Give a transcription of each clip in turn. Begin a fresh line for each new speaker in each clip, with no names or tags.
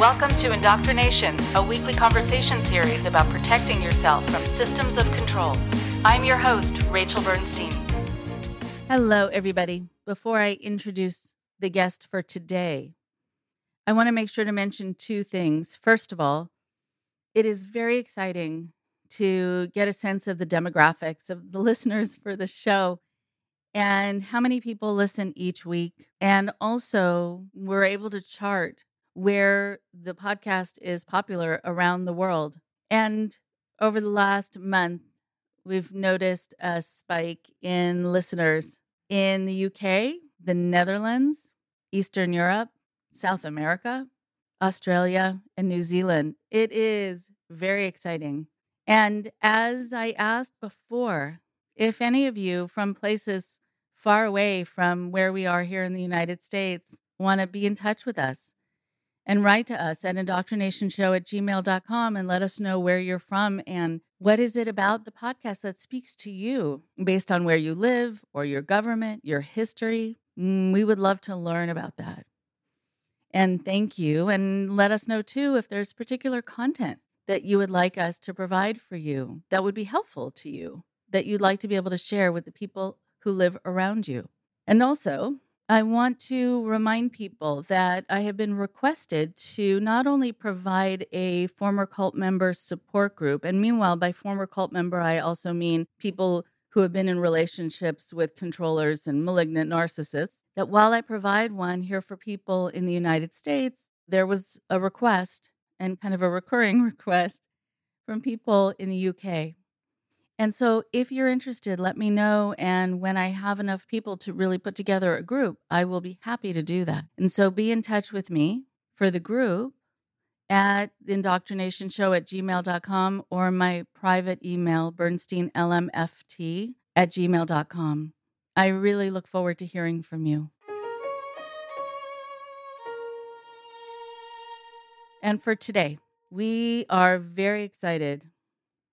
Welcome to Indoctrination, a weekly conversation series about protecting yourself from systems of control. I'm your host, Rachel Bernstein.
Hello, everybody. Before I introduce the guest for today, I want to make sure to mention two things. First of all, it is very exciting to get a sense of the demographics of the listeners for the show and how many people listen each week. And also, we're able to chart where the podcast is popular around the world. And over the last month, we've noticed a spike in listeners in the UK, the Netherlands, Eastern Europe, South America, Australia, and New Zealand. It is very exciting. And as I asked before, if any of you from places far away from where we are here in the United States want to be in touch with us and write to us at indoctrinationshow at gmail.com and let us know where you're from and what is it about the podcast that speaks to you based on where you live or your government, your history. Mm, we would love to learn about that. And thank you. And let us know too if there's particular content that you would like us to provide for you that would be helpful to you, that you'd like to be able to share with the people who live around you. And also, I want to remind people that I have been requested to not only provide a former cult member support group, and meanwhile, by former cult member, I also mean people who have been in relationships with controllers and malignant narcissists, that while I provide one here for people in the United States, there was a request and kind of a recurring request from people in the UK. And so, if you're interested, let me know. And when I have enough people to really put together a group, I will be happy to do that. And so, be in touch with me for the group at indoctrinationshow at gmail.com or my private email, bernsteinlmft at gmail.com. I really look forward to hearing from you. And for today, we are very excited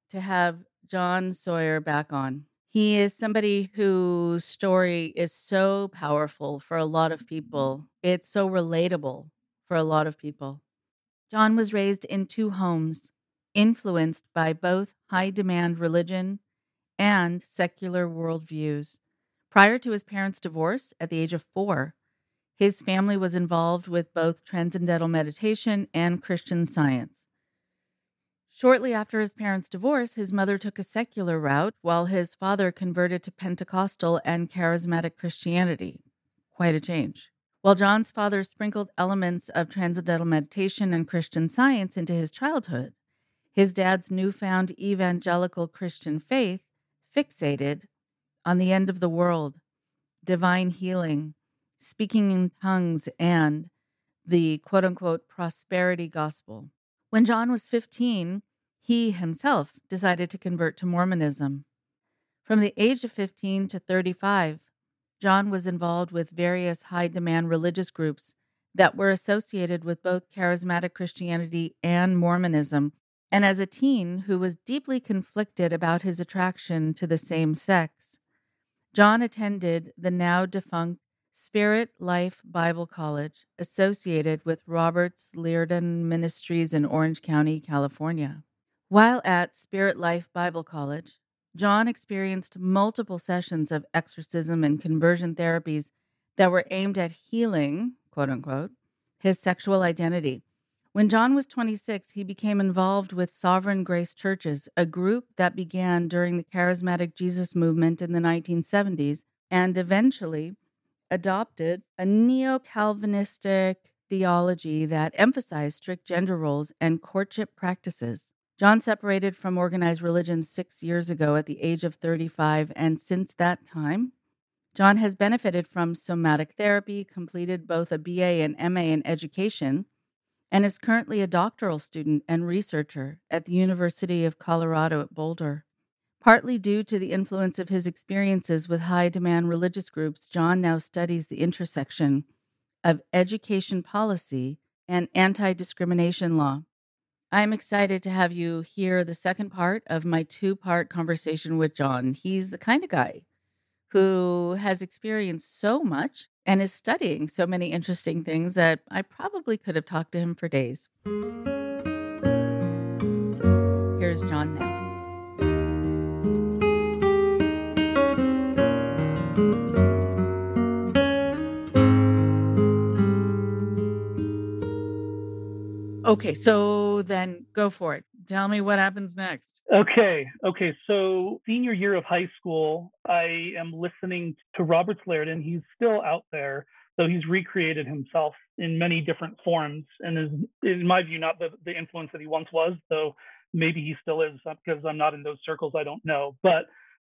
to have John Sawyer back on. He is somebody whose story is so powerful for a lot of mm-hmm. people. It's so relatable for a lot of people. John was raised in two homes, influenced by both high demand religion and secular worldviews. Prior to his parents' divorce at the age of four, his family was involved with both transcendental meditation and Christian science. Shortly after his parents' divorce, his mother took a secular route while his father converted to Pentecostal and charismatic Christianity. Quite a change. While John's father sprinkled elements of transcendental meditation and Christian science into his childhood, his dad's newfound evangelical Christian faith fixated on the end of the world, divine healing, speaking in tongues, and the quote unquote prosperity gospel. When John was 15, he himself decided to convert to Mormonism. From the age of 15 to 35, John was involved with various high demand religious groups that were associated with both charismatic Christianity and Mormonism. And as a teen who was deeply conflicted about his attraction to the same sex, John attended the now defunct Spirit Life Bible College associated with Roberts Liardon Ministries in Orange County, California. While at Spirit Life Bible College, John experienced multiple sessions of exorcism and conversion therapies that were aimed at healing, quote unquote, his sexual identity. When John was 26, he became involved with Sovereign Grace Churches, a group that began during the charismatic Jesus movement in the 1970s and eventually adopted a neo Calvinistic theology that emphasized strict gender roles and courtship practices. John separated from organized religion six years ago at the age of 35, and since that time, John has benefited from somatic therapy, completed both a BA and MA in education, and is currently a doctoral student and researcher at the University of Colorado at Boulder. Partly due to the influence of his experiences with high demand religious groups, John now studies the intersection of education policy and anti discrimination law. I'm excited to have you hear the second part of my two part conversation with John. He's the kind of guy who has experienced so much and is studying so many interesting things that I probably could have talked to him for days. Here's John now. Okay, so then go for it. Tell me what happens next.
Okay, okay. So, senior year of high school, I am listening to Robert Liardon. He's still out there, though he's recreated himself in many different forms and is, in my view, not the, the influence that he once was, though maybe he still is uh, because I'm not in those circles. I don't know. But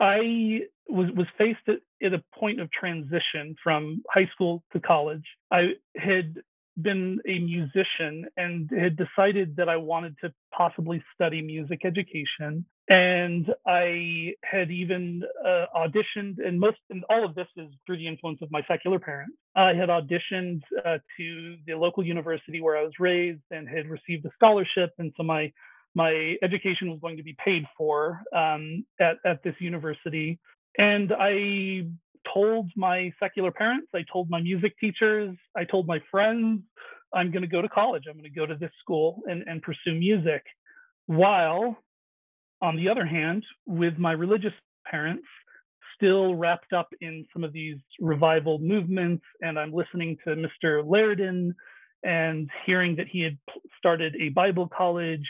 I was was faced at, at, a point of transition from high school to college. I had been a musician and had decided that I wanted to possibly study music education. And I had even uh, auditioned, and most, and all of this is through the influence of my secular parents. I had auditioned uh, to the local university where I was raised and had received a scholarship, and so my my education was going to be paid for um, at at this university. And I told my secular parents, I told my music teachers, I told my friends, I'm going to go to college. I'm going to go to this school and, and pursue music. While, on the other hand, with my religious parents, still wrapped up in some of these revival movements, and I'm listening to Mr. Liardon and hearing that he had started a Bible college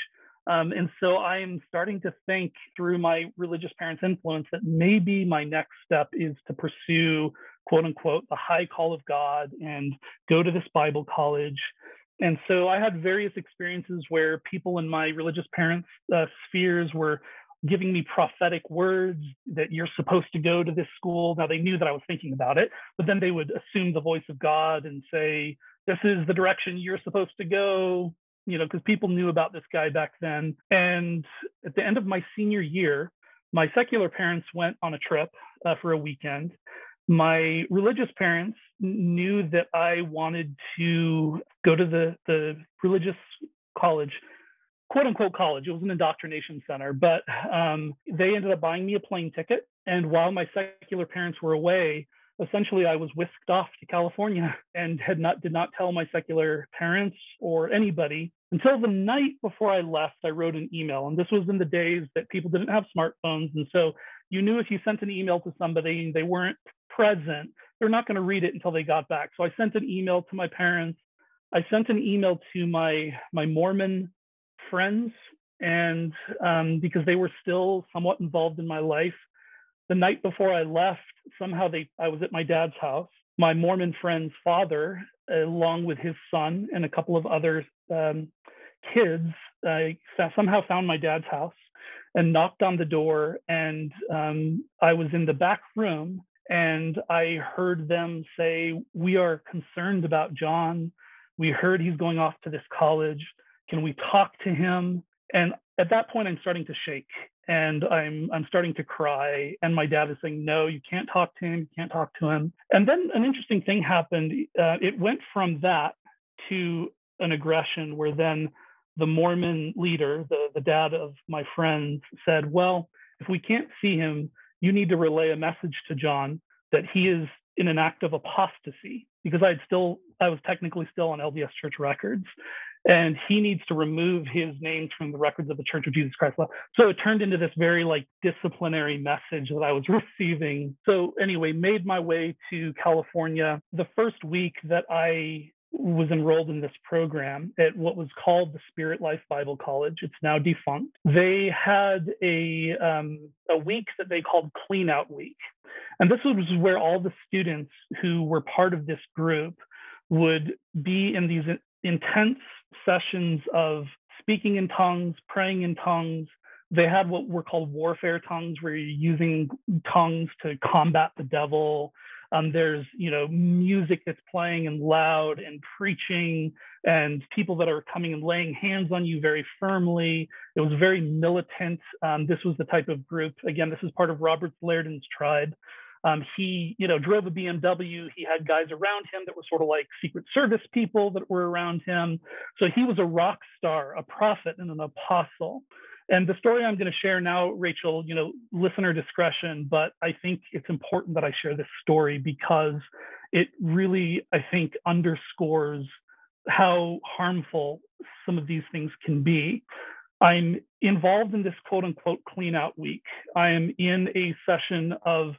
um, and so I am starting to think through my religious parents' influence that maybe my next step is to pursue, quote unquote, the high call of God and go to this Bible college. And so I had various experiences where people in my religious parents' uh, spheres were giving me prophetic words that you're supposed to go to this school. Now they knew that I was thinking about it, but then they would assume the voice of God and say, This is the direction you're supposed to go you know, because people knew about this guy back then. And at the end of my senior year, my secular parents went on a trip uh, for a weekend. My religious parents knew that I wanted to go to the, the religious college, quote unquote college. It was an indoctrination center, but um, they ended up buying me a plane ticket. And while my secular parents were away, essentially I was whisked off to California and had not did not tell my secular parents or anybody until the night before I left. I wrote an email, and this was in the days that people didn't have smartphones, and so you knew if you sent an email to somebody and they weren't present, they're not going to read it until they got back. So I sent an email to my parents. I sent an email to my my Mormon friends, and um, because they were still somewhat involved in my life, the night before I left, somehow they I was at my dad's house. My Mormon friend's father, along with his son and a couple of other um, kids, uh, somehow found my dad's house and knocked on the door. And um, I was in the back room and I heard them say, We are concerned about John. We heard he's going off to this college. Can we talk to him? And at that point, I'm starting to shake and I'm I'm starting to cry. And my dad is saying, "No, you can't talk to him. You can't talk to him." And then an interesting thing happened. Uh, it went from that to an aggression, where then the Mormon leader, the the dad of my friends, said, "Well, if we can't see him, you need to relay a message to John that he is in an act of apostasy because I had still I was technically still on LDS Church records, and he needs to remove his names from the records of the Church of Jesus Christ. So it turned into this very like disciplinary message that I was receiving. So anyway, made my way to California. The first week that I was enrolled in this program at what was called the Spirit Life Bible College. It's now defunct. They had a um, a week that they called Clean Out Week, and this was where all the students who were part of this group would be in these intense sessions of speaking in tongues, praying in tongues. They had what were called warfare tongues, where you're using tongues to combat the devil. Um, there's you know music that's playing and loud and preaching and people that are coming and laying hands on you very firmly. It was very militant. Um, this was the type of group. Again, this is part of Robert Liardon's tribe. Um, he, you know, drove a BMW. He had guys around him that were sort of like Secret Service people that were around him. So he was a rock star, a prophet, and an apostle. And the story I'm going to share now, Rachel, you know, listener discretion, but I think it's important that I share this story because it really, I think, underscores how harmful some of these things can be. I'm involved in this quote unquote clean out week. I am in a session of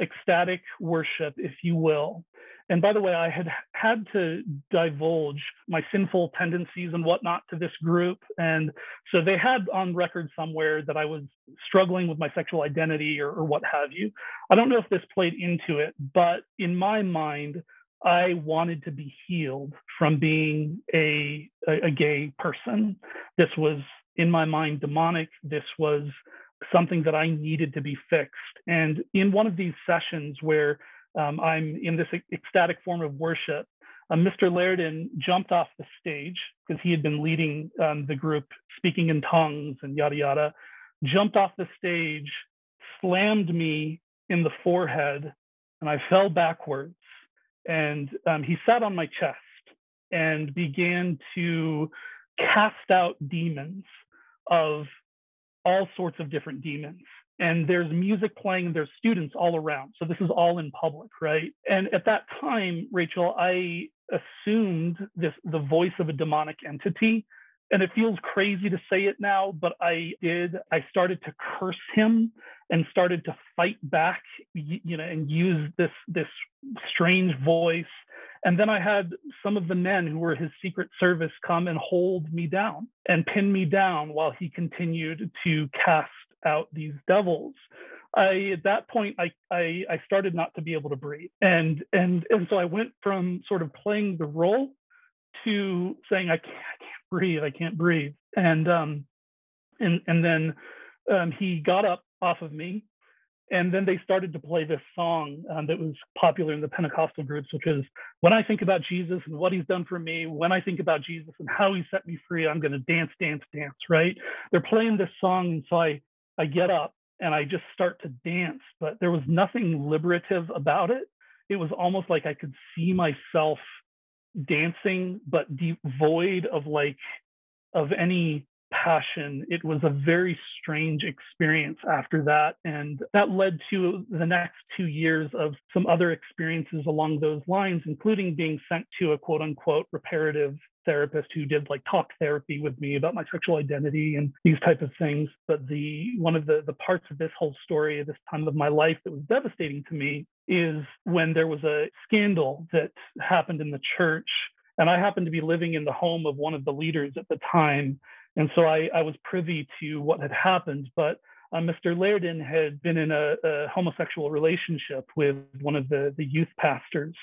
ecstatic worship, if you will. And by the way, I had had to divulge my sinful tendencies and whatnot to this group. And so they had on record somewhere that I was struggling with my sexual identity or, or what have you. I don't know if this played into it, but in my mind, I wanted to be healed from being a, a, a gay person. This was in my mind demonic. This was something that I needed to be fixed. And in one of these sessions where um, I'm in this ecstatic form of worship, uh, Mr. Liardon jumped off the stage because he had been leading um, the group, speaking in tongues and yada yada, jumped off the stage, slammed me in the forehead, and I fell backwards. And um, he sat on my chest and began to cast out demons of all sorts of different demons. And there's music playing there's students all around. So this is all in public right? And at that time rachel i assumed this the voice of a demonic entity. And it feels crazy to say it now but i did. I started to curse him and started to fight back you know and use this this strange voice and then I had some of the men who were his secret service come and hold me down and pin me down while he continued to cast out these devils. I at that point I, I I started not to be able to breathe. And and and so I went from sort of playing the role to saying I can't I can't breathe, I can't breathe. And um and and then um, he got up off of me and then they started to play this song um, that was popular in the Pentecostal groups, which is when I think about Jesus and what he's done for me, when I think about Jesus and how he set me free, I'm going to dance, dance, dance, right? They're playing this song. And so I, I get up and I just start to dance, but there was nothing liberative about it. It was almost like I could see myself dancing, but devoid of like, of any passion. It was a very strange experience after that. And that led to the next two years of some other experiences along those lines, including being sent to a quote unquote reparative therapist who did like talk therapy with me about my sexual identity and these type of things but the one of the the parts of this whole story at this time of my life that was devastating to me is when there was a scandal that happened in the church and I happened to be living in the home of one of the leaders at the time and so I, I was privy to what had happened. But uh, Mr. Liardon had been in a, a, homosexual relationship with one of the, the youth pastors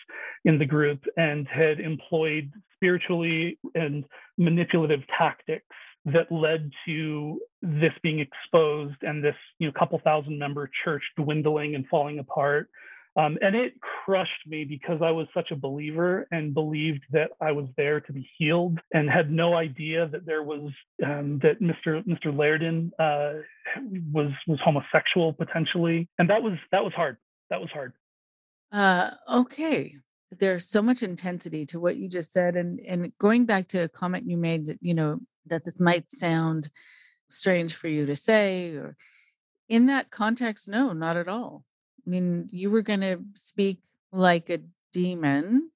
in the group and had employed spiritually and manipulative tactics that led to this being exposed and this you know couple thousand member church dwindling and falling apart um, and it crushed me because I was such a believer and believed that I was there to be healed and had no idea that there was um, that Mr. Mr. Liardon uh, was was homosexual potentially, and that was that was hard. That was hard.
Uh, okay, there's so much intensity to what you just said, and and going back to a comment you made that you know that this might sound strange for you to say, or in that context, no, not at all I mean, you were going to speak like a demon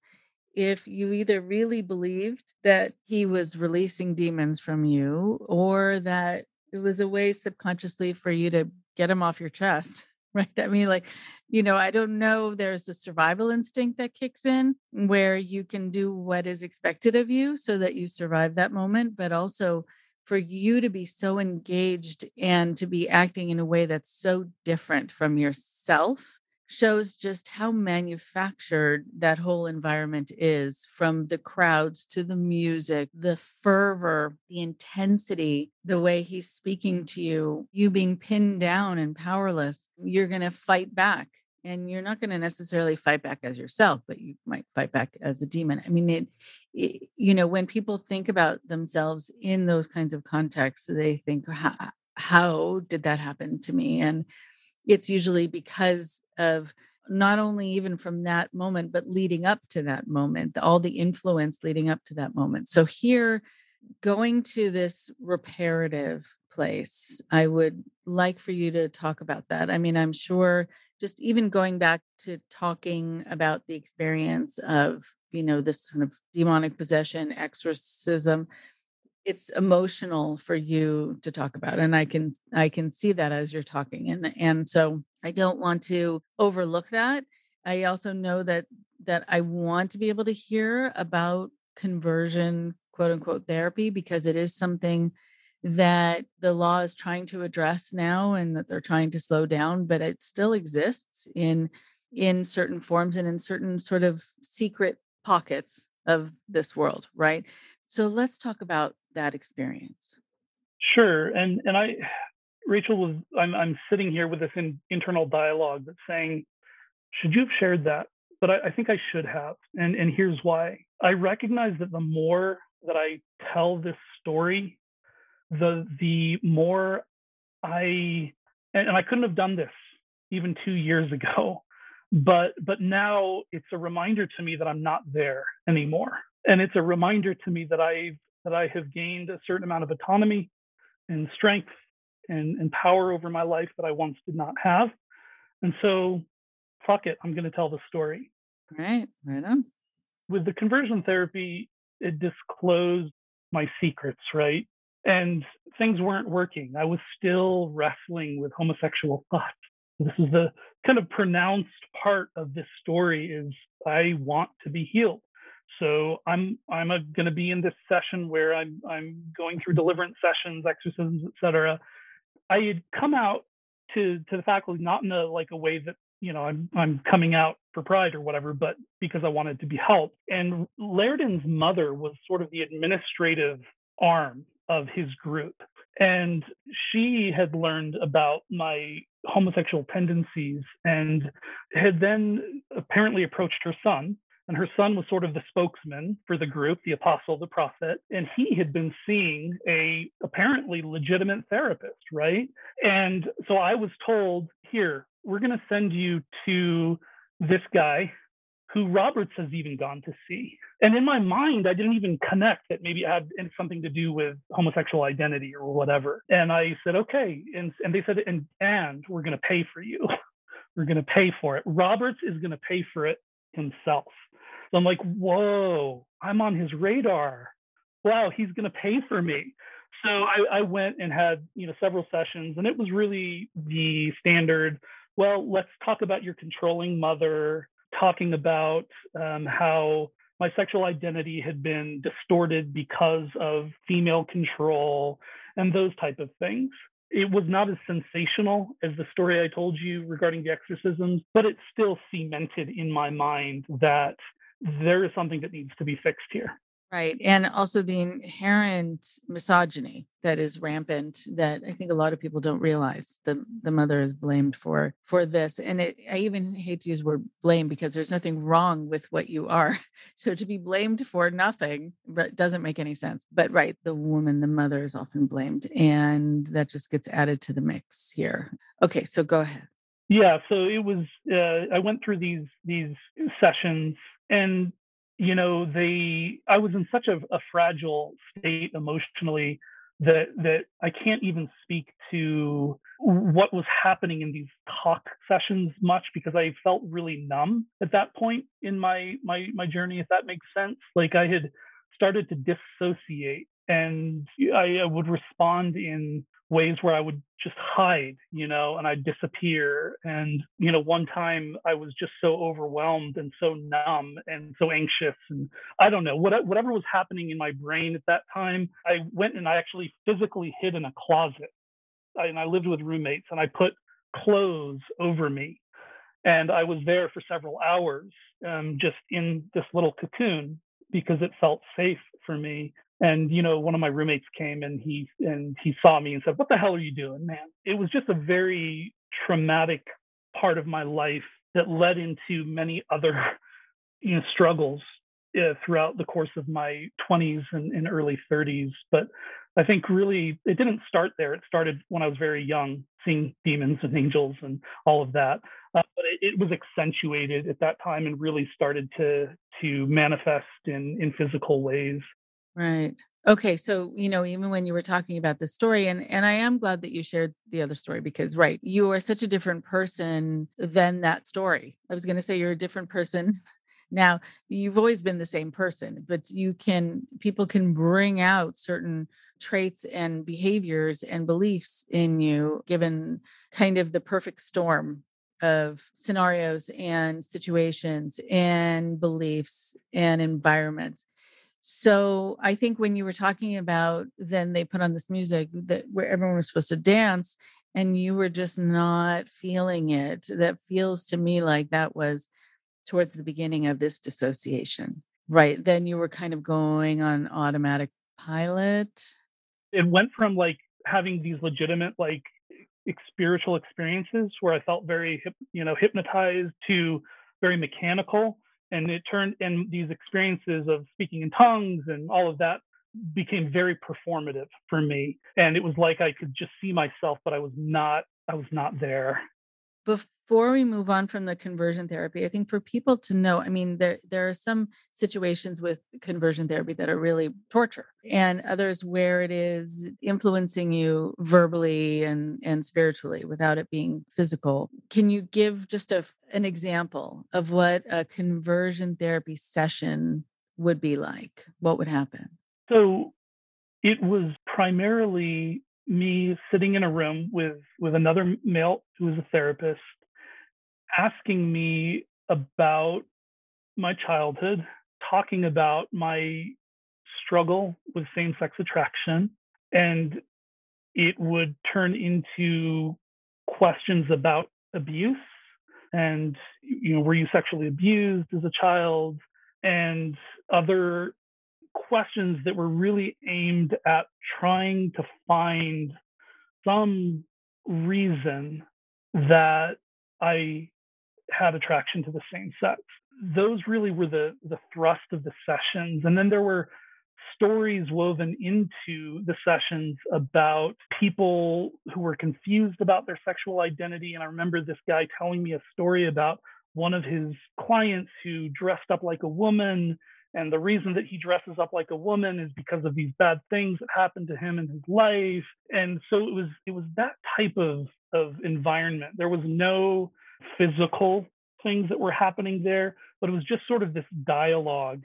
if you either really believed that he was releasing demons from you or that it was a way subconsciously for you to get him off your chest right? I mean like you know i don't know there's the survival instinct that kicks in where you can do what is expected of you so that you survive that moment but also for you to be so engaged and to be acting in a way that's so different from yourself shows just how manufactured that whole environment is from the crowds to the music, the fervor, the intensity, the way he's speaking to you, you being pinned down and powerless. You're going to fight back and you're not going to necessarily fight back as yourself but you might fight back as a demon. I mean it, it, you know when people think about themselves in those kinds of contexts they think how, how did that happen to me? And it's usually because of not only even from that moment but leading up to that moment all the influence leading up to that moment. So here going to this reparative place i would like for you to talk about that. I mean i'm sure just even going back to talking about the experience of, you know, this kind of demonic possession, exorcism, it's emotional for you to talk about and i can i can see that as you're talking and and so i don't want to overlook that. I also know that that i want to be able to hear about conversion quote unquote therapy because it is something that the law is trying to address now and that they're trying to slow down but it still exists in in certain forms and in certain sort of secret pockets of this world right so let's talk about that experience.
Sure. And and I Rachel was I'm I'm sitting here with this in, internal dialogue that's saying, should you have shared that? But I, I think I should have. And and here's why. I recognize that the more that I tell this story, the the more I and, and I couldn't have done this even two years ago. But but now it's a reminder to me that I'm not there anymore. And it's a reminder to me that I've that I have gained a certain amount of autonomy and strength and, and power over my life that I once did not have. And so, fuck it, I'm going to tell the story.
Right, right on.
With the conversion therapy, it disclosed my secrets, right? And things weren't working. I was still wrestling with homosexual thoughts. This is the kind of pronounced part of this story is I want to be healed. So I'm I'm going to be in this session where I'm I'm going through deliverance sessions, exorcisms, etc. I had come out to to the faculty not in a like a way that you know I'm I'm coming out for pride or whatever, but because I wanted to be helped. And Liardon's mother was sort of the administrative arm of his group, and she had learned about my homosexual tendencies and had then apparently approached her son and her son was sort of the spokesman for the group the apostle the prophet and he had been seeing a apparently legitimate therapist right? And so i was told here we're going to send you to this guy who roberts has even gone to see and in my mind i didn't even connect that maybe it had something to do with homosexual identity or whatever and i said okay and, and they said and and we're going to pay for you we're going to pay for it roberts is going to pay for it himself so I'm like, whoa, I'm on his radar. Wow, he's going to pay for me. So I, I went and had you know several sessions, and it was really the standard. Well, let's talk about your controlling mother. Talking about um, how my sexual identity had been distorted because of female control and those type of things it was not as sensational as the story I told you regarding the exorcisms, but it still cemented in my mind that there is something that needs to be fixed here.
Right. And also the inherent misogyny that is rampant that I think a lot of people don't realize the the mother is blamed for for this. And it, I even hate to use the word blame because there's nothing wrong with what you are. So to be blamed for nothing but doesn't make any sense. But right, the woman, the mother is often blamed. And that just gets added to the mix here. Okay, so go ahead.
Yeah, so it was uh, I went through these these sessions and you know they i was in such a, a, fragile state emotionally that that i can't even speak to what was happening in these talk sessions much because i felt really numb at that point in my my my journey if that makes sense. Like i had started to dissociate and I, I would respond in ways where I would just hide, you know, and I'd disappear. And, you know, one time I was just so overwhelmed and so numb and so anxious. And I don't know, what, whatever was happening in my brain at that time, I went and I actually physically hid in a closet. I, and I lived with roommates and I put clothes over me. And I was there for several hours, um, just in this little cocoon because it felt safe for me and you know one of my roommates came and he and he saw me and said what the hell are you doing man? It was just a very traumatic part of my life that led into many other you know struggles uh, throughout the course of my 20s and, and, early 30s but i think really it didn't start there. It started when i was very young seeing demons and angels and all of that. Uh, but it, it, was accentuated at that time and really started to to manifest in in physical ways
Right. Okay, so you know, even when you were talking about the story, and and I am glad that you shared the other story because, right, you are such a different person than that story. I was going to say you're a different person. Now, you've always been the same person, but you can people can bring out certain traits and behaviors and beliefs in you given kind of the perfect storm of scenarios and situations and beliefs and environments so I think when you were talking about then they put on this music that where everyone was supposed to dance and you were just not feeling it, that feels to me like that was towards the beginning of this dissociation. Right. Then you were kind of going on automatic pilot.
It went from like having these legitimate like spiritual experiences where I felt very you know hypnotized to very mechanical and it turned and these experiences of speaking in tongues and all of that became very performative for me. And it was like i could just see myself but i was not i was not there
before we move on from the conversion therapy, I think for people to know, I mean, there there are some situations with conversion therapy that are really torture, and others where it is influencing you verbally and and spiritually without it being physical. Can you give just a an example of what a conversion therapy session would be like? What would happen?
So it was primarily me sitting in a room with with another male who was a therapist asking me about my childhood talking about my struggle with same-sex attraction and it would turn into questions about abuse and you know were you sexually abused as a child? And other questions that were really aimed at trying to find some reason that I had attraction to the same sex. Those really were the the thrust of the sessions. And then there were stories woven into the sessions about people who were confused about their sexual identity. And I remember this guy telling me a story about one of his clients who dressed up like a woman and the reason that he dresses up like a woman is because of these bad things that happened to him in his life. And so it was it was that type of of environment. There was no physical things that were happening there but it was just sort of this dialogue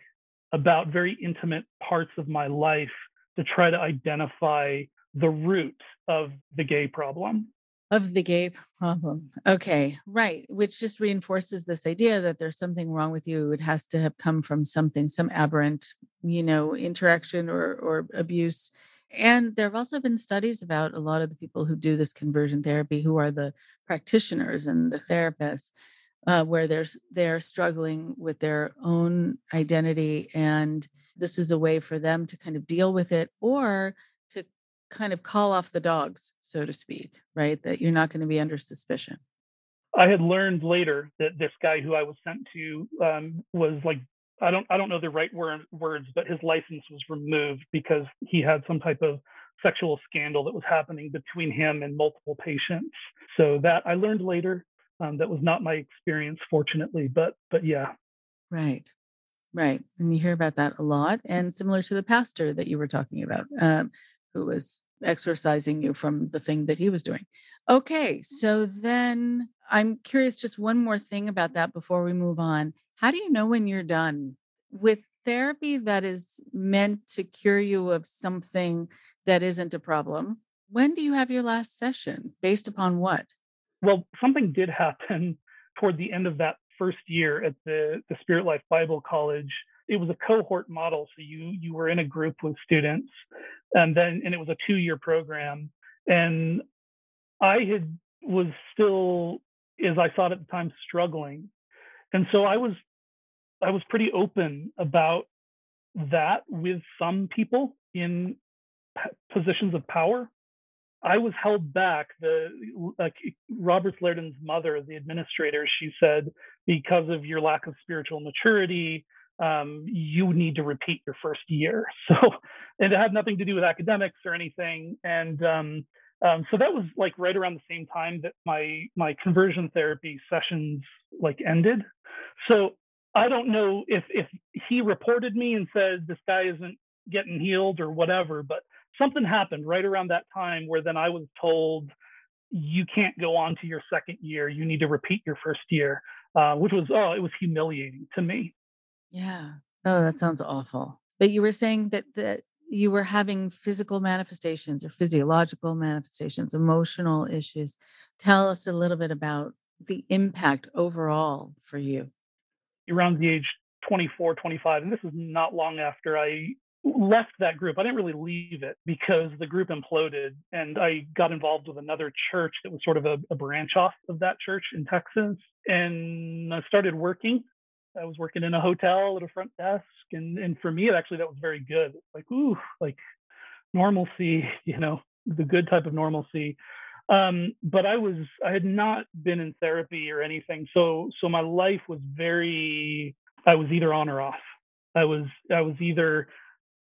about very intimate parts of my life to try to identify the root of the gay problem
of the gay problem. Okay, right. Which just reinforces this idea that there's something wrong with you. It has to have come from something, some aberrant, you know, interaction or or abuse. And there have also been studies about a lot of the people who do this conversion therapy, who are the practitioners and the therapists, uh, where there's they're struggling with their own identity, and this is a way for them to kind of deal with it, or kind of call off the dogs, so to speak, right? That you're not going to be under suspicion.
I had learned later that this guy who I was sent to um, was like I don't I don't know the right word, words, but his license was removed because he had some type of sexual scandal that was happening between him and multiple patients. So that I learned later. Um, that was not my experience, fortunately, but but yeah.
Right, right, and you hear about that a lot, and similar to the pastor that you were talking about, um, who was exorcising you from the thing that he was doing. Okay, mm-hmm. so then I'm curious just one more thing about that before we move on. How do you know when you're done with therapy that is meant to cure you of something that isn't a problem? When do you have your last session? Based upon what?
Well, something did happen toward the end of that first year at the, the Spirit Life Bible College it was a cohort model. So you you were in a group with students and then and it was a two year program. And i had was still as i thought at the time struggling. And so i was i was pretty open about that with some people in positions of power. I was held back. The like robert Liardon's mother the administrator she said because of your lack of spiritual maturity um, you need to repeat your first year. So and it had nothing to do with academics or anything. And um, um, so that was like right around the same time that my my conversion therapy sessions like ended. So I don't know if if he reported me and said this guy isn't getting healed or whatever, but something happened right around that time where then I was told you can't go on to your second year. You need to repeat your first year, uh, which was, oh, it was humiliating to me.
Yeah. Oh, that sounds awful. But you were saying that that you were having physical manifestations or physiological manifestations, emotional issues. Tell us a little bit about the impact overall for you.
Around the age 24, 25, and this is not long after I left that group. I didn't really leave it because the group imploded and I got involved with another church that was sort of a, a branch off of that church in Texas. And I started working. I was working in a hotel at a front desk. And, and for me, actually, that was very good. Like, ooh, like normalcy, you know, the good type of normalcy. Um, but I was, I had not been in therapy or anything. So, so my life was very, I was either on or off. I was, I was either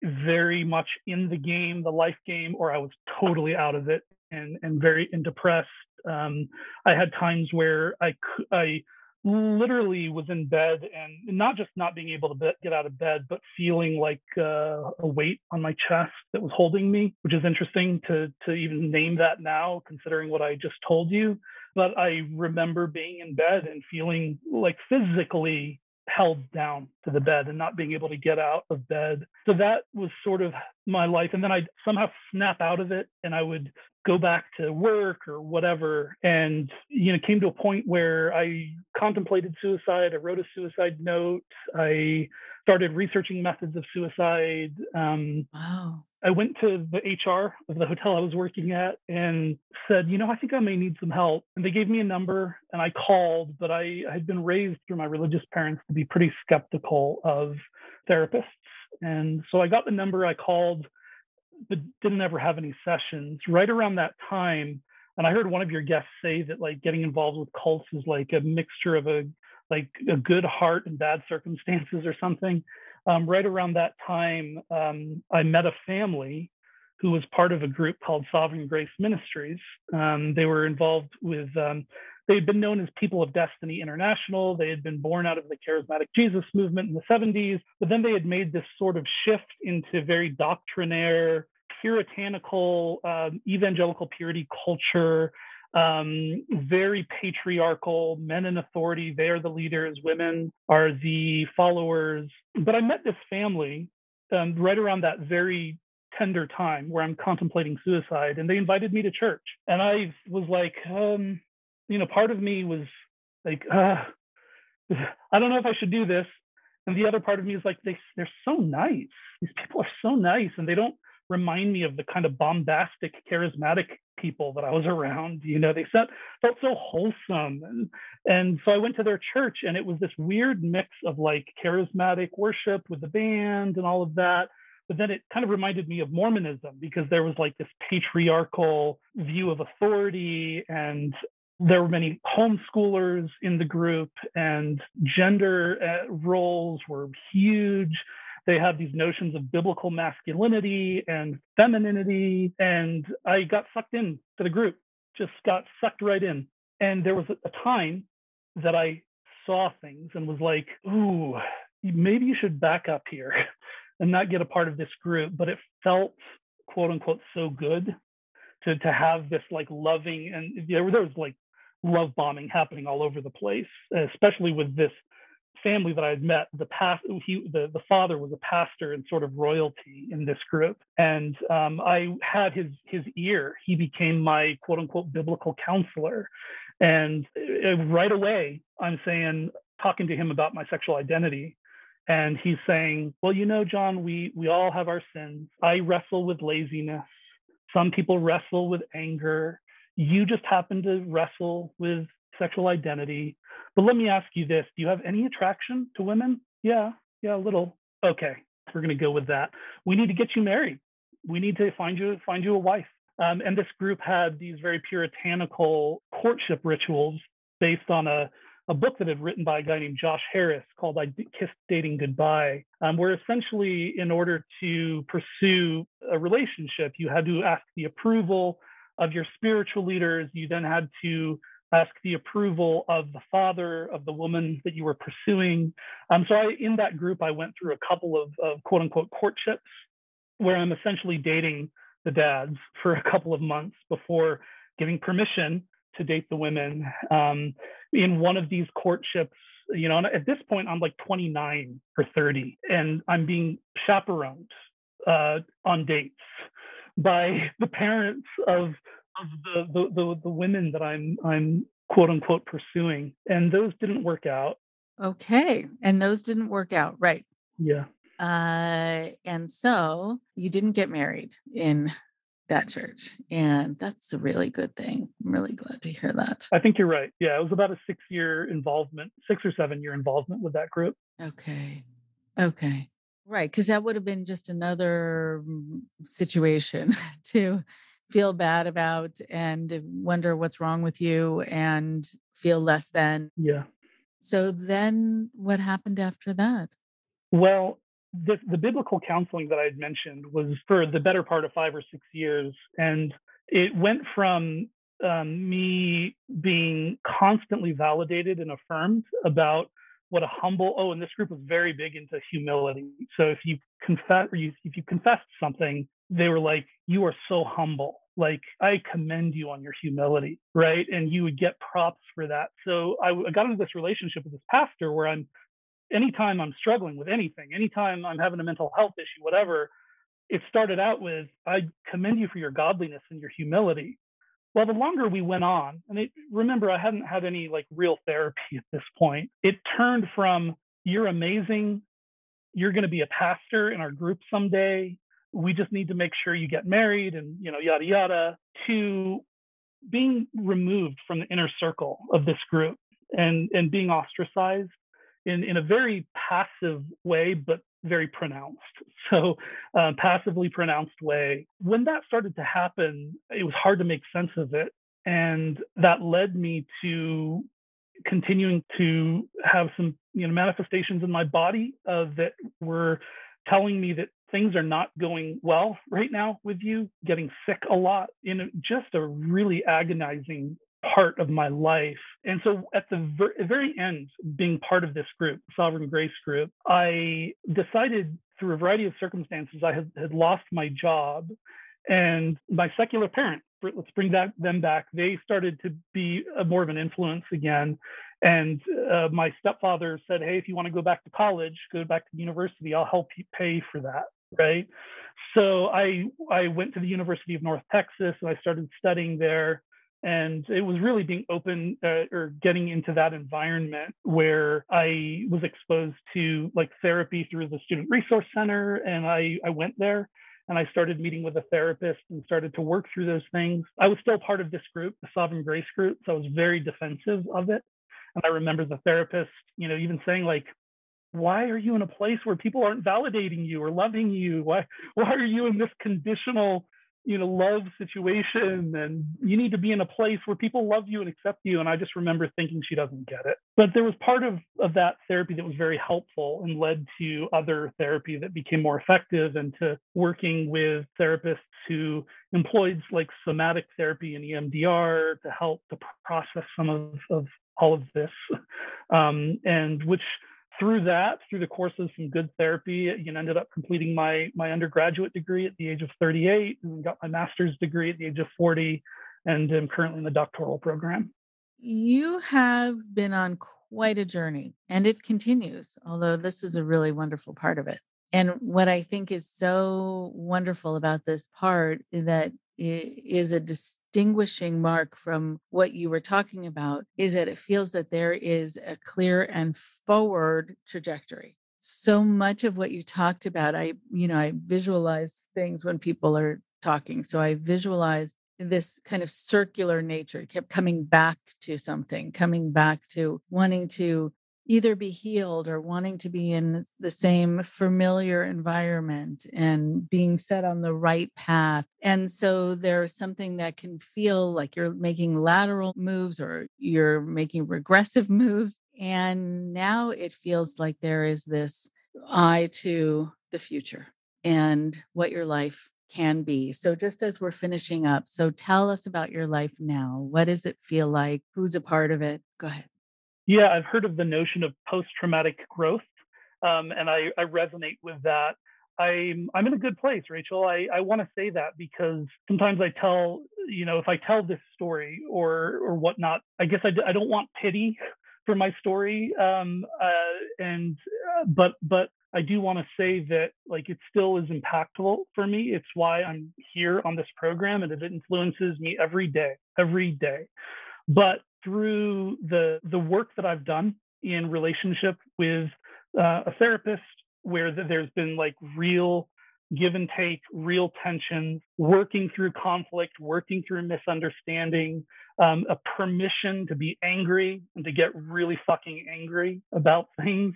very much in the game, the life game, or I was totally out of it and and very and depressed. Um, I had times where I I literally was in bed and not just not being able to be, get out of bed, but feeling like uh, a weight on my chest that was holding me, which is interesting to to even name that now, considering what I just told you. But I remember being in bed and feeling like physically held down to the bed and not being able to get out of bed. So that was sort of my life. And then I'd somehow snap out of it and I would go back to work or whatever. And, you know, came to a point where I contemplated suicide. I wrote a suicide note. I started researching methods of suicide. Um,
wow.
I went to the HR of the hotel I was working at and said, you know, I think I may need some help. And they gave me a number and I called, but I, I had been raised through my religious parents to be pretty skeptical of therapists. And so I got the number, I called, but didn't ever have any sessions. Right around that time, and I heard one of your guests say that like getting involved with cults is like a mixture of a like a good heart and bad circumstances or something um, right around that time, um, I met a family who was part of a group called Sovereign Grace Ministries. Um, they were involved with, um, they had been known as People of Destiny International. They had been born out of the Charismatic Jesus movement in the 70s, but then they had made this sort of shift into very doctrinaire, puritanical, um, evangelical purity culture um, very patriarchal, men in authority. They are the leaders, women are the followers. But I met this family um, right around that very tender time where I'm contemplating suicide, and they invited me to church. And I was like, um, you know, part of me was like, uh, I don't know if I should do this. And the other part of me is like, they, they're so nice. These people are so nice, and they don't remind me of the kind of bombastic, charismatic people that I was around. You know, they felt, felt so wholesome. And, and so I went to their church, and it was this weird mix of like charismatic worship with the band and all of that. But then it kind of reminded me of Mormonism because there was like this patriarchal view of authority and there were many homeschoolers in the group and gender uh, roles were huge they have these notions of biblical masculinity and femininity. And I got sucked in to the group, just got sucked right in. And there was a time that I saw things and was like, ooh, maybe you should back up here and not get a part of this group. But it felt, quote unquote, so good to, to have this like loving and there, there was like love bombing happening all over the place, especially with this family that I had met, the past, he, the, the father was a pastor and sort of royalty in this group. And um, I had his, his ear. He became my quote unquote biblical counselor. And uh, right away, I'm saying, talking to him about my sexual identity. And he's saying, well, you know, John, we, we all have our sins. I wrestle with laziness. Some people wrestle with anger. You just happen to wrestle with sexual identity. But let me ask you this do you have any attraction to women? Yeah, yeah, a little. Okay, we're going to go with that. We need to get you married. We need to find you find you a wife. Um, and this group had these very puritanical courtship rituals based on a, a book that had written by a guy named Josh Harris called I Kissed Dating Goodbye, um, where essentially, in order to pursue a relationship, you had to ask the approval of your spiritual leaders. You then had to ask the approval of the father of the woman that you were pursuing. Um, so I, in that group, I went through a couple of, of quote unquote courtships where I'm essentially dating the dads for a couple of months before giving permission to date the women. Um, in one of these courtships, you know, at this point, I'm like 29 or 30, and I'm being chaperoned uh, on dates by the parents of of the, the the the women that I'm I'm quote unquote pursuing, and those didn't work out.
Okay, and those didn't work out, right?
Yeah.
Uh, and so you didn't get married in that church. And that's a really good thing. I'm really glad to hear that.
I think you're right. Yeah, it was about a six year involvement, six or seven year involvement with that group.
Okay. Okay. Right. Because that would have been just another mm, situation to feel bad about and wonder what's wrong with you and feel less than.
Yeah.
So then what happened after that?
Well, the, the biblical counseling that I had mentioned was for the better part of five or six years. And it went from um, me being constantly validated and affirmed about what a humble oh and this group was very big into humility so if you confess or you, if you confessed something they were like you are so humble. Like i commend you on your humility right? And you would get props for that. So I, I got into this relationship with this pastor where i'm anytime I'm struggling with anything, anytime I'm having a mental health issue, whatever, it started out with, I commend you for your godliness and your humility. Well, the longer we went on, and it, remember, I hadn't had any like real therapy at this point, it turned from, you're amazing, you're going to be a pastor in our group someday. We just need to make sure you get married and, you know, yada, yada, to being removed from the inner circle of this group and, and being ostracized in, in a very passive way, but very pronounced. So, uh, passively pronounced way. When that started to happen, it was hard to make sense of it. And that led me to continuing to have some you know manifestations in my body uh, that were telling me that things are not going well right now with you getting sick a lot in just a really agonizing part of my life. And so at the ver- very end, being part of this group, Sovereign Grace Group, I decided through a variety of circumstances, I had, had lost my job. And my secular parents, let's bring that, them back, they started to be a, more of an influence again. And uh, my stepfather said, Hey, if you want to go back to college, go back to university, I'll help you pay for that. Right. So I, I went to the University of North Texas and I started studying there and it was really being open uh, or getting into that environment where i was exposed to like therapy through the student resource center and i i went there and i started meeting with a therapist and started to work through those things i was still part of this group the sovereign grace group so i was very defensive of it and i remember the therapist you know even saying like why are you in a place where people aren't validating you or loving you? Why why are you in this conditional you know love situation? And you need to be in a place where people love you and accept you. And i just remember thinking she doesn't get it. But there was part of of that therapy that was very helpful and led to other therapy that became more effective and to working with therapists who employed like somatic therapy and emdr to help to process some of, of all of this. Um, and which through that, through the course of some good therapy, you know, ended up completing my my undergraduate degree at the age of 38 and got my master's degree at the age of 40 and am currently in the doctoral program.
You have been on quite a journey and it continues, although this is a really wonderful part of it. And what I think is so wonderful about this part that it is a distinguishing mark from what you were talking about is that it feels that there is a clear and forward trajectory. So much of what you talked about i you know i visualize things when people are talking. So i visualize this kind of circular nature it kept coming back to something coming back to wanting to either be healed or wanting to be in the same familiar environment and being set on the right path. And so there's something that can feel like you're making lateral moves or you're making regressive moves. And now it feels like there is this eye to the future and what your life can be. So, just as we're finishing up, so tell us about your life now. What does it feel like? Who's a part of it? Go ahead.
Yeah, I've heard of the notion of post traumatic growth, um, and I, I, resonate with that. I'm I'm in a good place, Rachel. I, I want to say that because sometimes I tell, you know, if I tell this story or or whatnot, I guess I, I don't want pity for my story. Um, uh, and uh, but but I do want to say that like it still is impactful for me. It's why I'm here on this program, and it influences me every day, every day. But through the the work that I've done in relationship with uh, a therapist where there's been like real give and take, real tension, working through conflict, working through misunderstanding, um, a permission to be angry and to get really fucking angry about things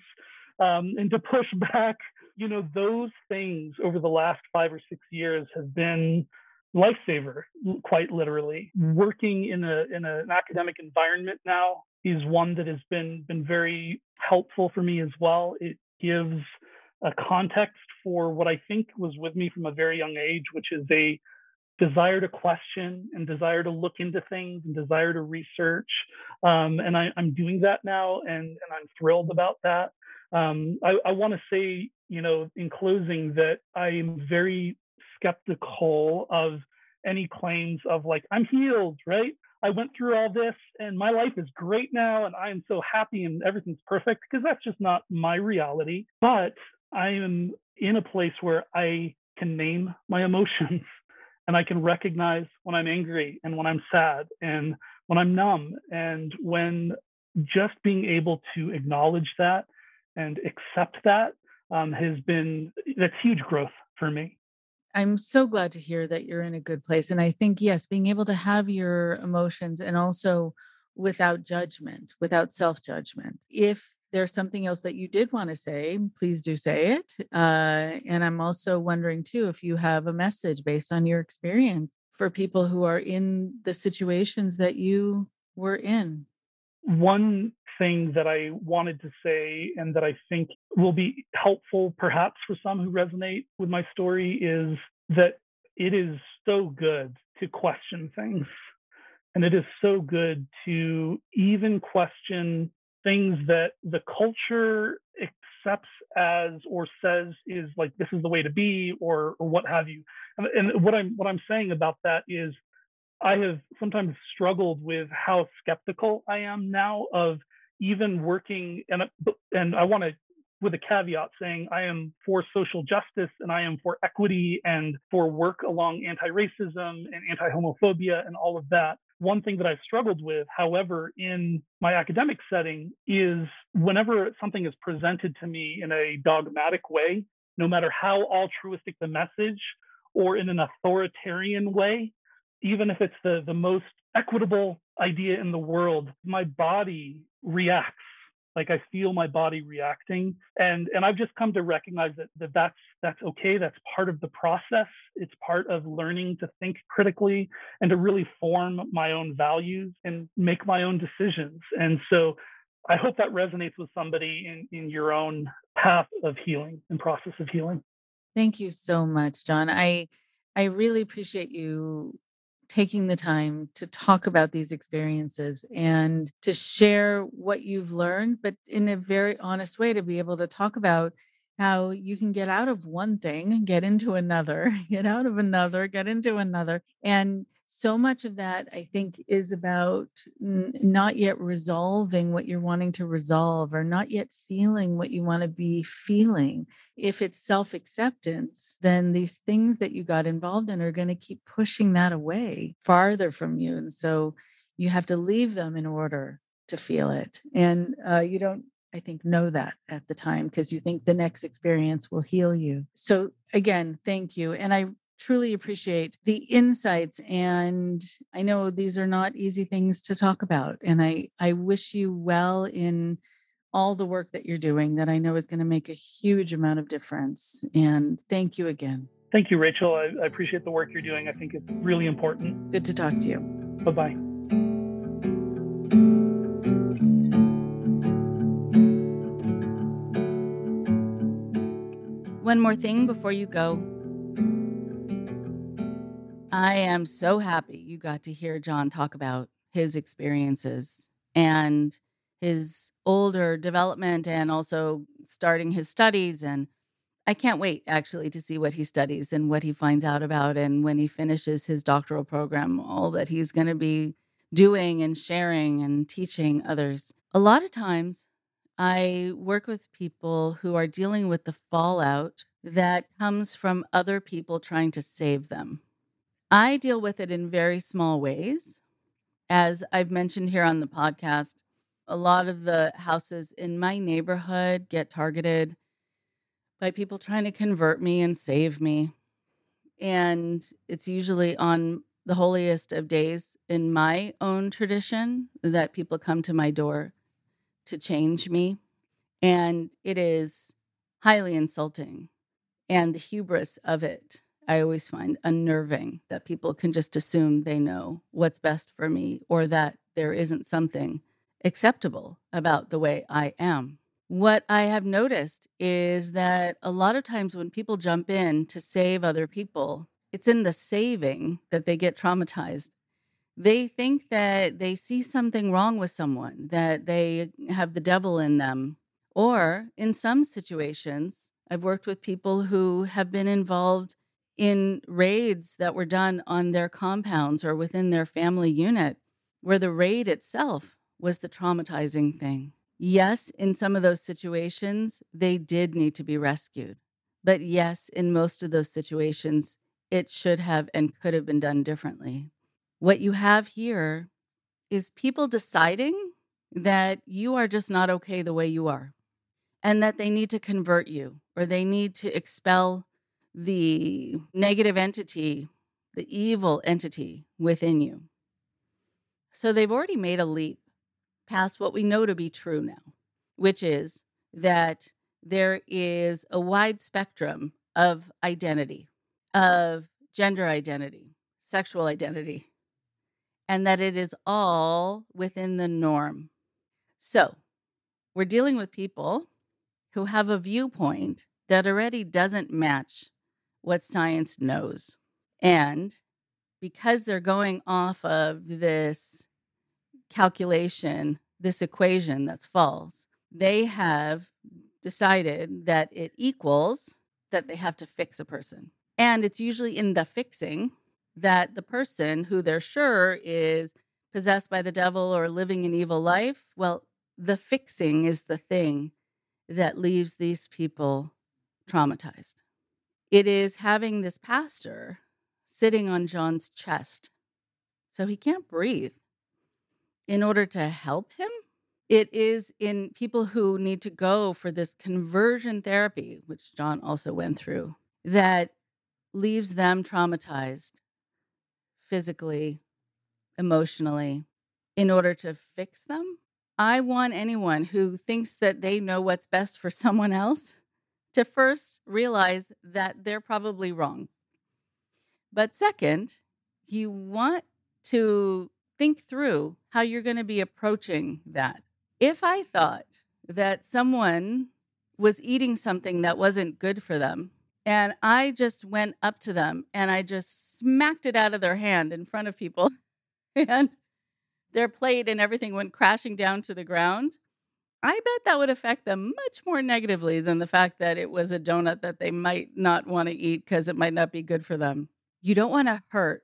um, and to push back. You know, those things over the last five or six years have been lifesaver, quite literally. Working in a in a, an academic environment now is one that has been been very helpful for me as well. It gives a context for what I think was with me from a very young age, which is a desire to question and desire to look into things and desire to research. Um, and I, am doing that now, and, and I'm thrilled about that. Um, I, I want to say, you know, in closing, that I am very skeptical of any claims of like, I'm healed, right? I went through all this and my life is great now and I am so happy and everything's perfect because that's just not my reality. But I am in a place where I can name my emotions and I can recognize when I'm angry and when I'm sad and when I'm numb and when just being able to acknowledge that and accept that um, has been that's huge growth for me.
I'm so glad to hear that you're in a good place. And I think, yes, being able to have your emotions and also without judgment, without self judgment. If there's something else that you did want to say, please do say it. Uh, and I'm also wondering, too, if you have a message based on your experience for people who are in the situations that you were in.
One thing that I wanted to say and that I think will be helpful perhaps for some who resonate with my story is that it is so good to question things. And it is so good to even question things that the culture accepts as or says is like this is the way to be or or what have you. And, and what I'm what I'm saying about that is I have sometimes struggled with how skeptical I am now of even working and and I want to with a caveat saying I am for social justice and I am for equity and for work along anti-racism and anti-homophobia and all of that. One thing that I've struggled with, however, in my academic setting is whenever something is presented to me in a dogmatic way, no matter how altruistic the message or in an authoritarian way, even if it's the, the most equitable idea in the world, my body reacts. Like i feel my body reacting. And and i've just come to recognize that, that that's that's okay. That's part of the process. It's part of learning to think critically and to really form my own values and make my own decisions. And so i hope that resonates with somebody in in your own path of healing and process of healing.
Thank you so much john. I i really appreciate you taking the time to talk about these experiences and to share what you've learned, but in a very honest way to be able to talk about how you can get out of one thing, get into another, get out of another, get into another. And so much of that i think is about n- not yet resolving what you're wanting to resolve or not yet feeling what you want to be feeling if it's self acceptance then these things that you got involved in are going to keep pushing that away farther from you and so you have to leave them in order to feel it and uh, you don't I think, know that at the time because you think the next experience will heal you. So, again, thank you. And I truly appreciate the insights and i know these are not easy things to talk about and i i wish you well in all the work that you're doing that i know is going to make a huge amount of difference and thank you again.
Thank you rachel. I, I appreciate the work you're doing. I think it's really important.
Good to talk to you.
Bye-bye.
One more thing before you go I am so happy you got to hear John talk about his experiences and his older development and also starting his studies. And
I can't wait actually to see what he studies and what he finds out about. And when he finishes his doctoral program, all that he's going to be doing and sharing and teaching others. A lot of times, I work with people who are dealing with the fallout that comes from other people trying to save them. I deal with it in very small ways. As I've mentioned here on the podcast, a lot of the houses in my neighborhood get targeted by people trying to convert me and save me. And it's usually on the holiest of days in my own tradition that people come to my door to change me. And it is highly insulting. And the hubris of it, I always find unnerving that people can just assume they know what's best for me or that there isn't something acceptable about the way I am. What I have noticed is that a lot of times when people jump in to save other people, it's in the saving that they get traumatized. They think that they see something wrong with someone, that they have the devil in them. Or in some situations, I've worked with people who have been involved in raids that were done on their compounds or within their family unit, where the raid itself was the traumatizing thing. Yes, in some of those situations, they did need to be rescued. But yes, in most of those situations, it should have and could have been done differently. What you have here is people deciding that you are just not okay the way you are and that they need to convert you or they need to expel the negative entity, the evil entity within you. So they've already made a leap past what we know to be true now, which is that there is a wide spectrum of identity, of gender identity, sexual identity, and that it is all within the norm. So we're dealing with people who have a viewpoint that already doesn't match what science knows. And because they're going off of this calculation, this equation that's false, they have decided that it equals that they have to fix a person. And it's usually in the fixing that the person who they're sure is possessed by the devil or living an evil life, well, the fixing is the thing that leaves these people traumatized. It is having this pastor sitting on John's chest so he can't breathe in order to help him. It is in people who need to go for this conversion therapy, which John also went through, that leaves them traumatized physically, emotionally, in order to fix them. I want anyone who thinks that they know what's best for someone else to first realize that they're probably wrong. But second, you want to think through how you're going to be approaching that. If I thought that someone was eating something that wasn't good for them, and I just went up to them and I just smacked it out of their hand in front of people. and their plate and everything went crashing down to the ground. I bet that would affect them much more negatively than the fact that it was a donut that they might not want to eat because it might not be good for them. You don't want to hurt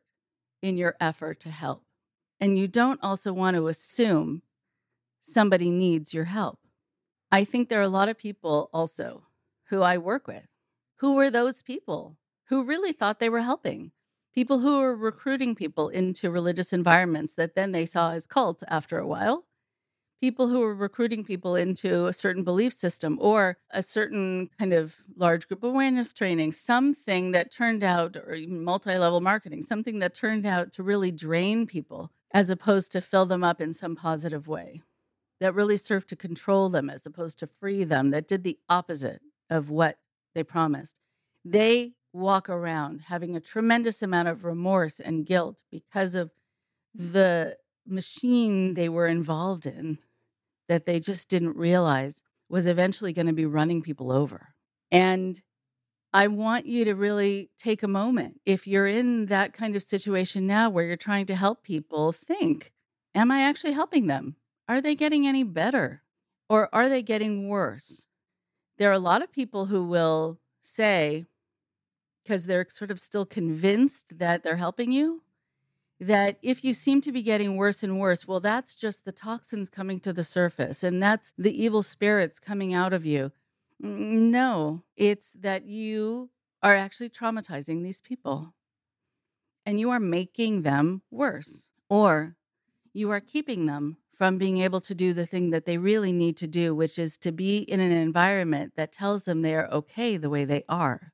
in your effort to help. And you don't also want to assume somebody needs your help. I think there are a lot of people also who I work with who were those people who really thought they were helping? People who were recruiting people into religious environments that then they saw as cult after a while. People who were recruiting people into a certain belief system or a certain kind of large group awareness training, something that turned out, or even multi level marketing, something that turned out to really drain people as opposed to fill them up in some positive way, that really served to control them as opposed to free them, that did the opposite of what they promised. They walk around having a tremendous amount of remorse and guilt because of the machine they were involved in that they just didn't realize was eventually going to be running people over. And I want you to really take a moment. If you're in that kind of situation now where you're trying to help people, think Am I actually helping them? Are they getting any better? Or are they getting worse? there are a lot of people who will say, because they're sort of still convinced that they're helping you, that if you seem to be getting worse and worse, well, that's just the toxins coming to the surface and that's the evil spirits coming out of you. No, it's that you are actually traumatizing these people and you are making them worse, or you are keeping them from being able to do the thing that they really need to do, which is to be in an environment that tells them they are okay the way they are.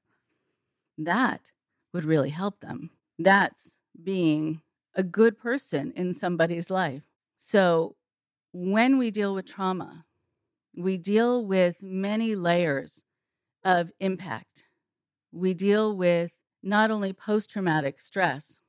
That would really help them. That's being a good person in somebody's life. So, when we deal with trauma, we deal with many layers of impact. We deal with not only post traumatic stress,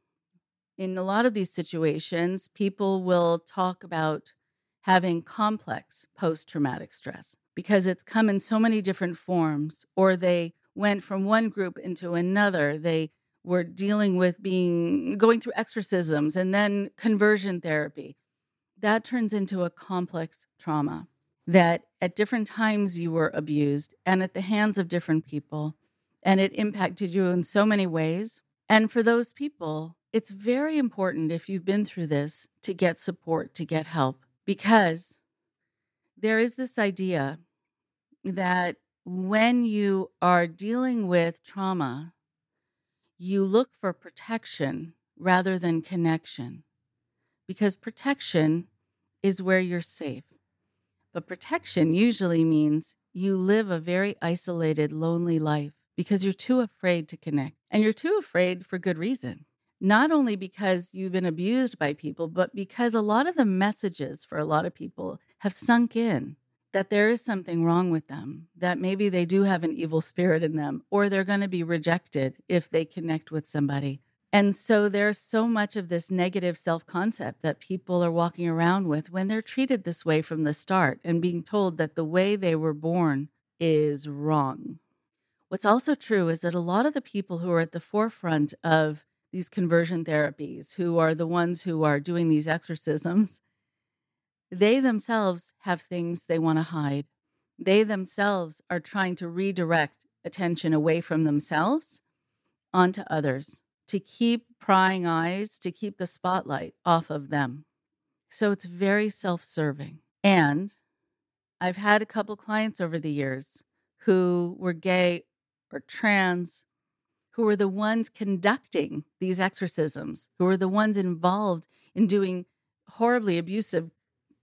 in a lot of these situations, people will talk about having complex post traumatic stress because it's come in so many different forms, or they went from one group into another. They were dealing with being going through exorcisms and then conversion therapy. That turns into a complex trauma that at different times you were abused and at the hands of different people. And it impacted you in so many ways. And for those people, it's very important if you've been through this to get support, to get help, because there is this idea that when you are dealing with trauma, you look for protection rather than connection, because protection is where you're safe. But protection usually means you live a very isolated, lonely life because you're too afraid to connect. And you're too afraid for good reason. Not only because you've been abused by people, but because a lot of the messages for a lot of people have sunk in that there is something wrong with them, that maybe they do have an evil spirit in them, or they're going to be rejected if they connect with somebody. And so there's so much of this negative self concept that people are walking around with when they're treated this way from the start and being told that the way they were born is wrong. What's also true is that a lot of the people who are at the forefront of these conversion therapies, who are the ones who are doing these exorcisms, they themselves have things they want to hide. They themselves are trying to redirect attention away from themselves onto others to keep prying eyes, to keep the spotlight off of them. So it's very self serving. And I've had a couple clients over the years who were gay or trans, who were the ones conducting these exorcisms, who were the ones involved in doing horribly abusive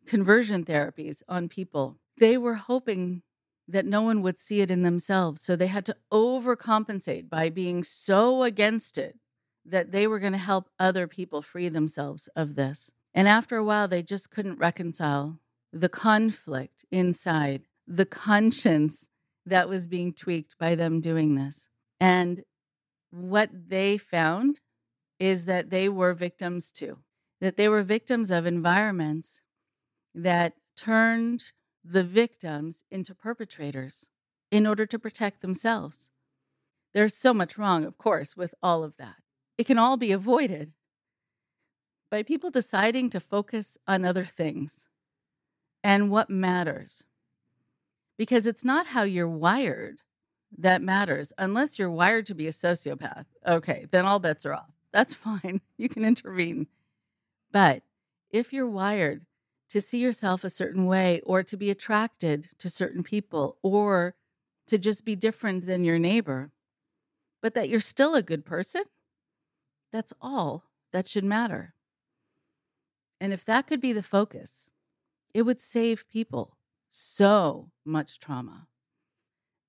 conversion therapies on people. They were hoping that no one would see it in themselves. So they had to overcompensate by being so against it that they were going to help other people free themselves of this. And after a while, they just couldn't reconcile the conflict inside, the conscience that was being tweaked by them doing this. And what they found is that they were victims too, that they were victims of environments that turned the victims into perpetrators in order to protect themselves. There's so much wrong, of course, with all of that. It can all be avoided by people deciding to focus on other things and what matters. Because it's not how you're wired that matters, unless you're wired to be a sociopath. Okay, then all bets are off. That's fine. You can intervene. But if you're wired to see yourself a certain way or to be attracted to certain people or to just be different than your neighbor, but that you're still a good person, that's all that should matter. And if that could be the focus, it would save people so much trauma.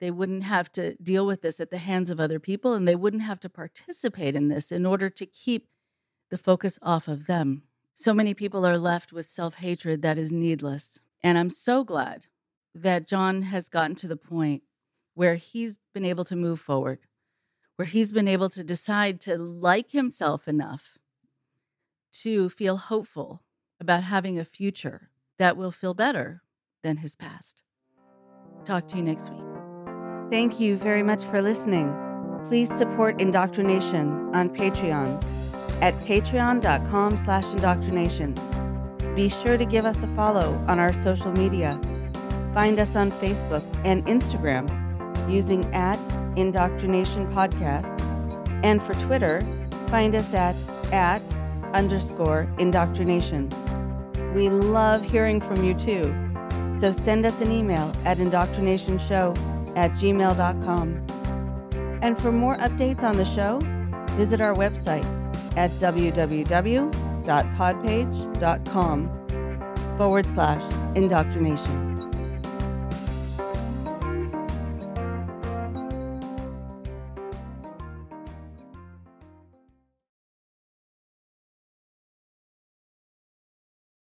They wouldn't have to deal with this at the hands of other people, and they wouldn't have to participate in this in order to keep the focus off of them. So many people are left with self hatred that is needless. And I'm so glad that John has gotten to the point where he's been able to move forward, where he's been able to decide to like himself enough to feel hopeful about having a future that will feel better than his past. Talk to you next week. Thank you very much for listening. Please support Indoctrination on Patreon at patreon.com slash indoctrination. Be sure to give us a follow on our social media. Find us on Facebook and Instagram using at Indoctrination Podcast. And for Twitter, find us at at underscore indoctrination. We love hearing from you too. So send us an email at indoctrinationshow at gmail.com. And for more updates on the show, visit our website at www.podpage.com forward slash indoctrination.